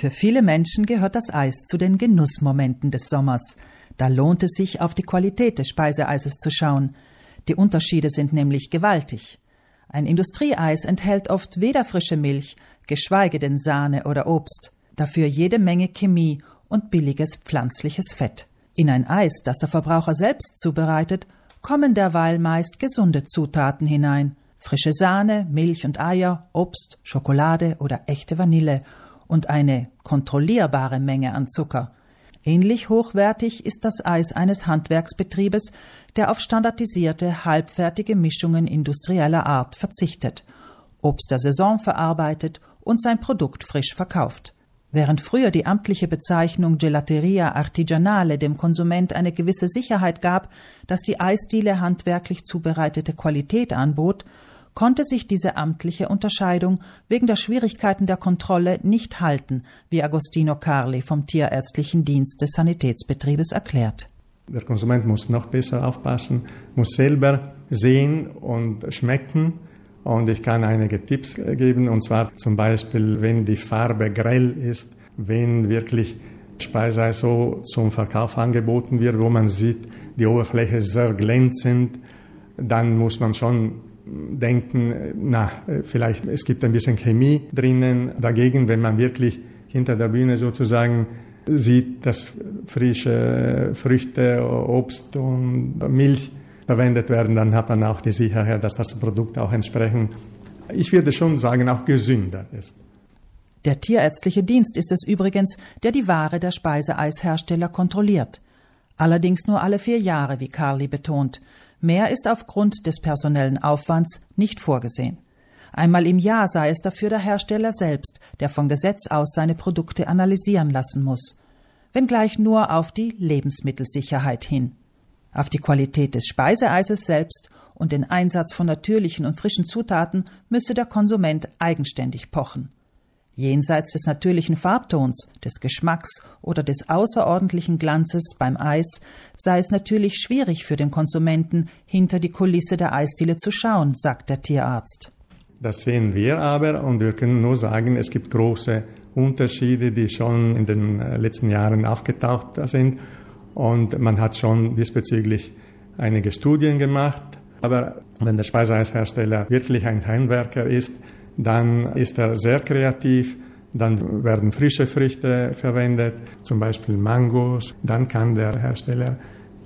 Für viele Menschen gehört das Eis zu den Genussmomenten des Sommers. Da lohnt es sich, auf die Qualität des Speiseeises zu schauen. Die Unterschiede sind nämlich gewaltig. Ein Industrieeis enthält oft weder frische Milch, geschweige denn Sahne oder Obst, dafür jede Menge Chemie und billiges pflanzliches Fett. In ein Eis, das der Verbraucher selbst zubereitet, kommen derweil meist gesunde Zutaten hinein. Frische Sahne, Milch und Eier, Obst, Schokolade oder echte Vanille und eine kontrollierbare Menge an Zucker. Ähnlich hochwertig ist das Eis eines Handwerksbetriebes, der auf standardisierte, halbfertige Mischungen industrieller Art verzichtet, Obst der Saison verarbeitet und sein Produkt frisch verkauft. Während früher die amtliche Bezeichnung Gelateria Artigianale dem Konsument eine gewisse Sicherheit gab, dass die Eisdiele handwerklich zubereitete Qualität anbot, konnte sich diese amtliche Unterscheidung wegen der Schwierigkeiten der Kontrolle nicht halten, wie Agostino Carli vom Tierärztlichen Dienst des Sanitätsbetriebes erklärt. Der Konsument muss noch besser aufpassen, muss selber sehen und schmecken. Und ich kann einige Tipps geben, und zwar zum Beispiel, wenn die Farbe grell ist, wenn wirklich Speisei so zum Verkauf angeboten wird, wo man sieht, die Oberfläche ist sehr glänzend, dann muss man schon denken, na, vielleicht es gibt ein bisschen Chemie drinnen. Dagegen, wenn man wirklich hinter der Bühne sozusagen sieht, dass frische Früchte, Obst und Milch verwendet werden, dann hat man auch die Sicherheit, dass das Produkt auch entsprechend, ich würde schon sagen, auch gesünder ist. Der tierärztliche Dienst ist es übrigens, der die Ware der Speiseeishersteller kontrolliert. Allerdings nur alle vier Jahre, wie Carly betont. Mehr ist aufgrund des personellen Aufwands nicht vorgesehen. Einmal im Jahr sei es dafür der Hersteller selbst, der von Gesetz aus seine Produkte analysieren lassen muss, wenngleich nur auf die Lebensmittelsicherheit hin. Auf die Qualität des Speiseeises selbst und den Einsatz von natürlichen und frischen Zutaten müsse der Konsument eigenständig pochen. Jenseits des natürlichen Farbtons, des Geschmacks oder des außerordentlichen Glanzes beim Eis sei es natürlich schwierig für den Konsumenten, hinter die Kulisse der Eisdiele zu schauen, sagt der Tierarzt. Das sehen wir aber und wir können nur sagen, es gibt große Unterschiede, die schon in den äh, letzten Jahren aufgetaucht sind und man hat schon diesbezüglich einige Studien gemacht. Aber wenn der Speiseeishersteller wirklich ein Heimwerker ist, dann ist er sehr kreativ. Dann werden frische Früchte verwendet, zum Beispiel Mangos. Dann kann der Hersteller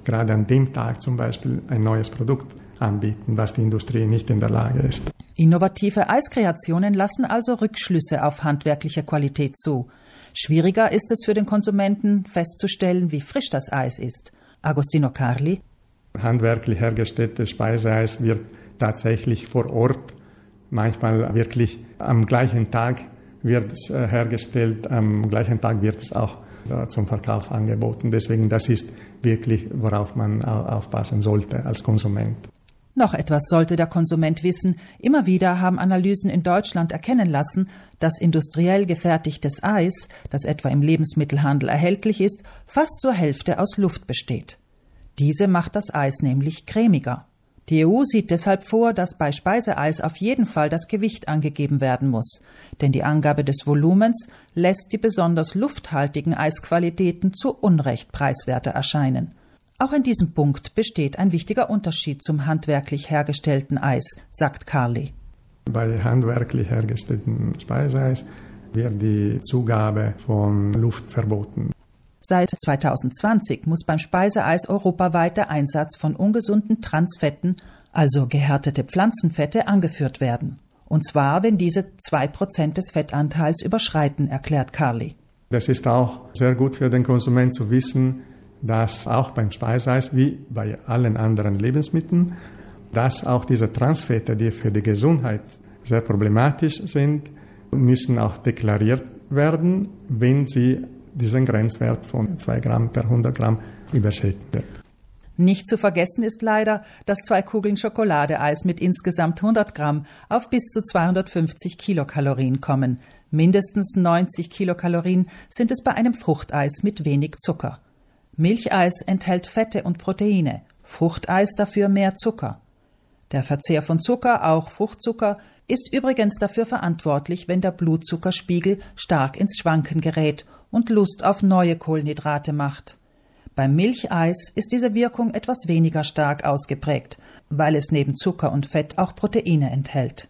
gerade an dem Tag zum Beispiel ein neues Produkt anbieten, was die Industrie nicht in der Lage ist. Innovative Eiskreationen lassen also Rückschlüsse auf handwerkliche Qualität zu. Schwieriger ist es für den Konsumenten festzustellen, wie frisch das Eis ist. Agostino Carli. Handwerklich hergestelltes Speiseeis wird tatsächlich vor Ort manchmal wirklich am gleichen Tag wird es äh, hergestellt, am gleichen Tag wird es auch äh, zum Verkauf angeboten. Deswegen, das ist wirklich, worauf man aufpassen sollte als Konsument. Noch etwas sollte der Konsument wissen. Immer wieder haben Analysen in Deutschland erkennen lassen, dass industriell gefertigtes Eis, das etwa im Lebensmittelhandel erhältlich ist, fast zur Hälfte aus Luft besteht. Diese macht das Eis nämlich cremiger. Die EU sieht deshalb vor, dass bei Speiseeis auf jeden Fall das Gewicht angegeben werden muss, denn die Angabe des Volumens lässt die besonders lufthaltigen Eisqualitäten zu Unrecht preiswerter erscheinen. Auch in diesem Punkt besteht ein wichtiger Unterschied zum handwerklich hergestellten Eis, sagt Carly. Bei handwerklich hergestelltem Speiseeis wird die Zugabe von Luft verboten. Seit 2020 muss beim Speiseeis europaweit der Einsatz von ungesunden Transfetten, also gehärtete Pflanzenfette, angeführt werden. Und zwar, wenn diese zwei Prozent des Fettanteils überschreiten, erklärt Carly. Das ist auch sehr gut für den Konsument zu wissen, dass auch beim Speiseeis wie bei allen anderen Lebensmitteln, dass auch diese Transfette, die für die Gesundheit sehr problematisch sind, müssen auch deklariert werden, wenn sie diesen Grenzwert von 2 Gramm per 100 Gramm überschritten wird. Nicht zu vergessen ist leider, dass zwei Kugeln Schokoladeeis mit insgesamt 100 Gramm auf bis zu 250 Kilokalorien kommen. Mindestens 90 Kilokalorien sind es bei einem Fruchteis mit wenig Zucker. Milcheis enthält Fette und Proteine, Fruchteis dafür mehr Zucker. Der Verzehr von Zucker, auch Fruchtzucker, ist übrigens dafür verantwortlich, wenn der Blutzuckerspiegel stark ins Schwanken gerät und Lust auf neue Kohlenhydrate macht. Beim Milcheis ist diese Wirkung etwas weniger stark ausgeprägt, weil es neben Zucker und Fett auch Proteine enthält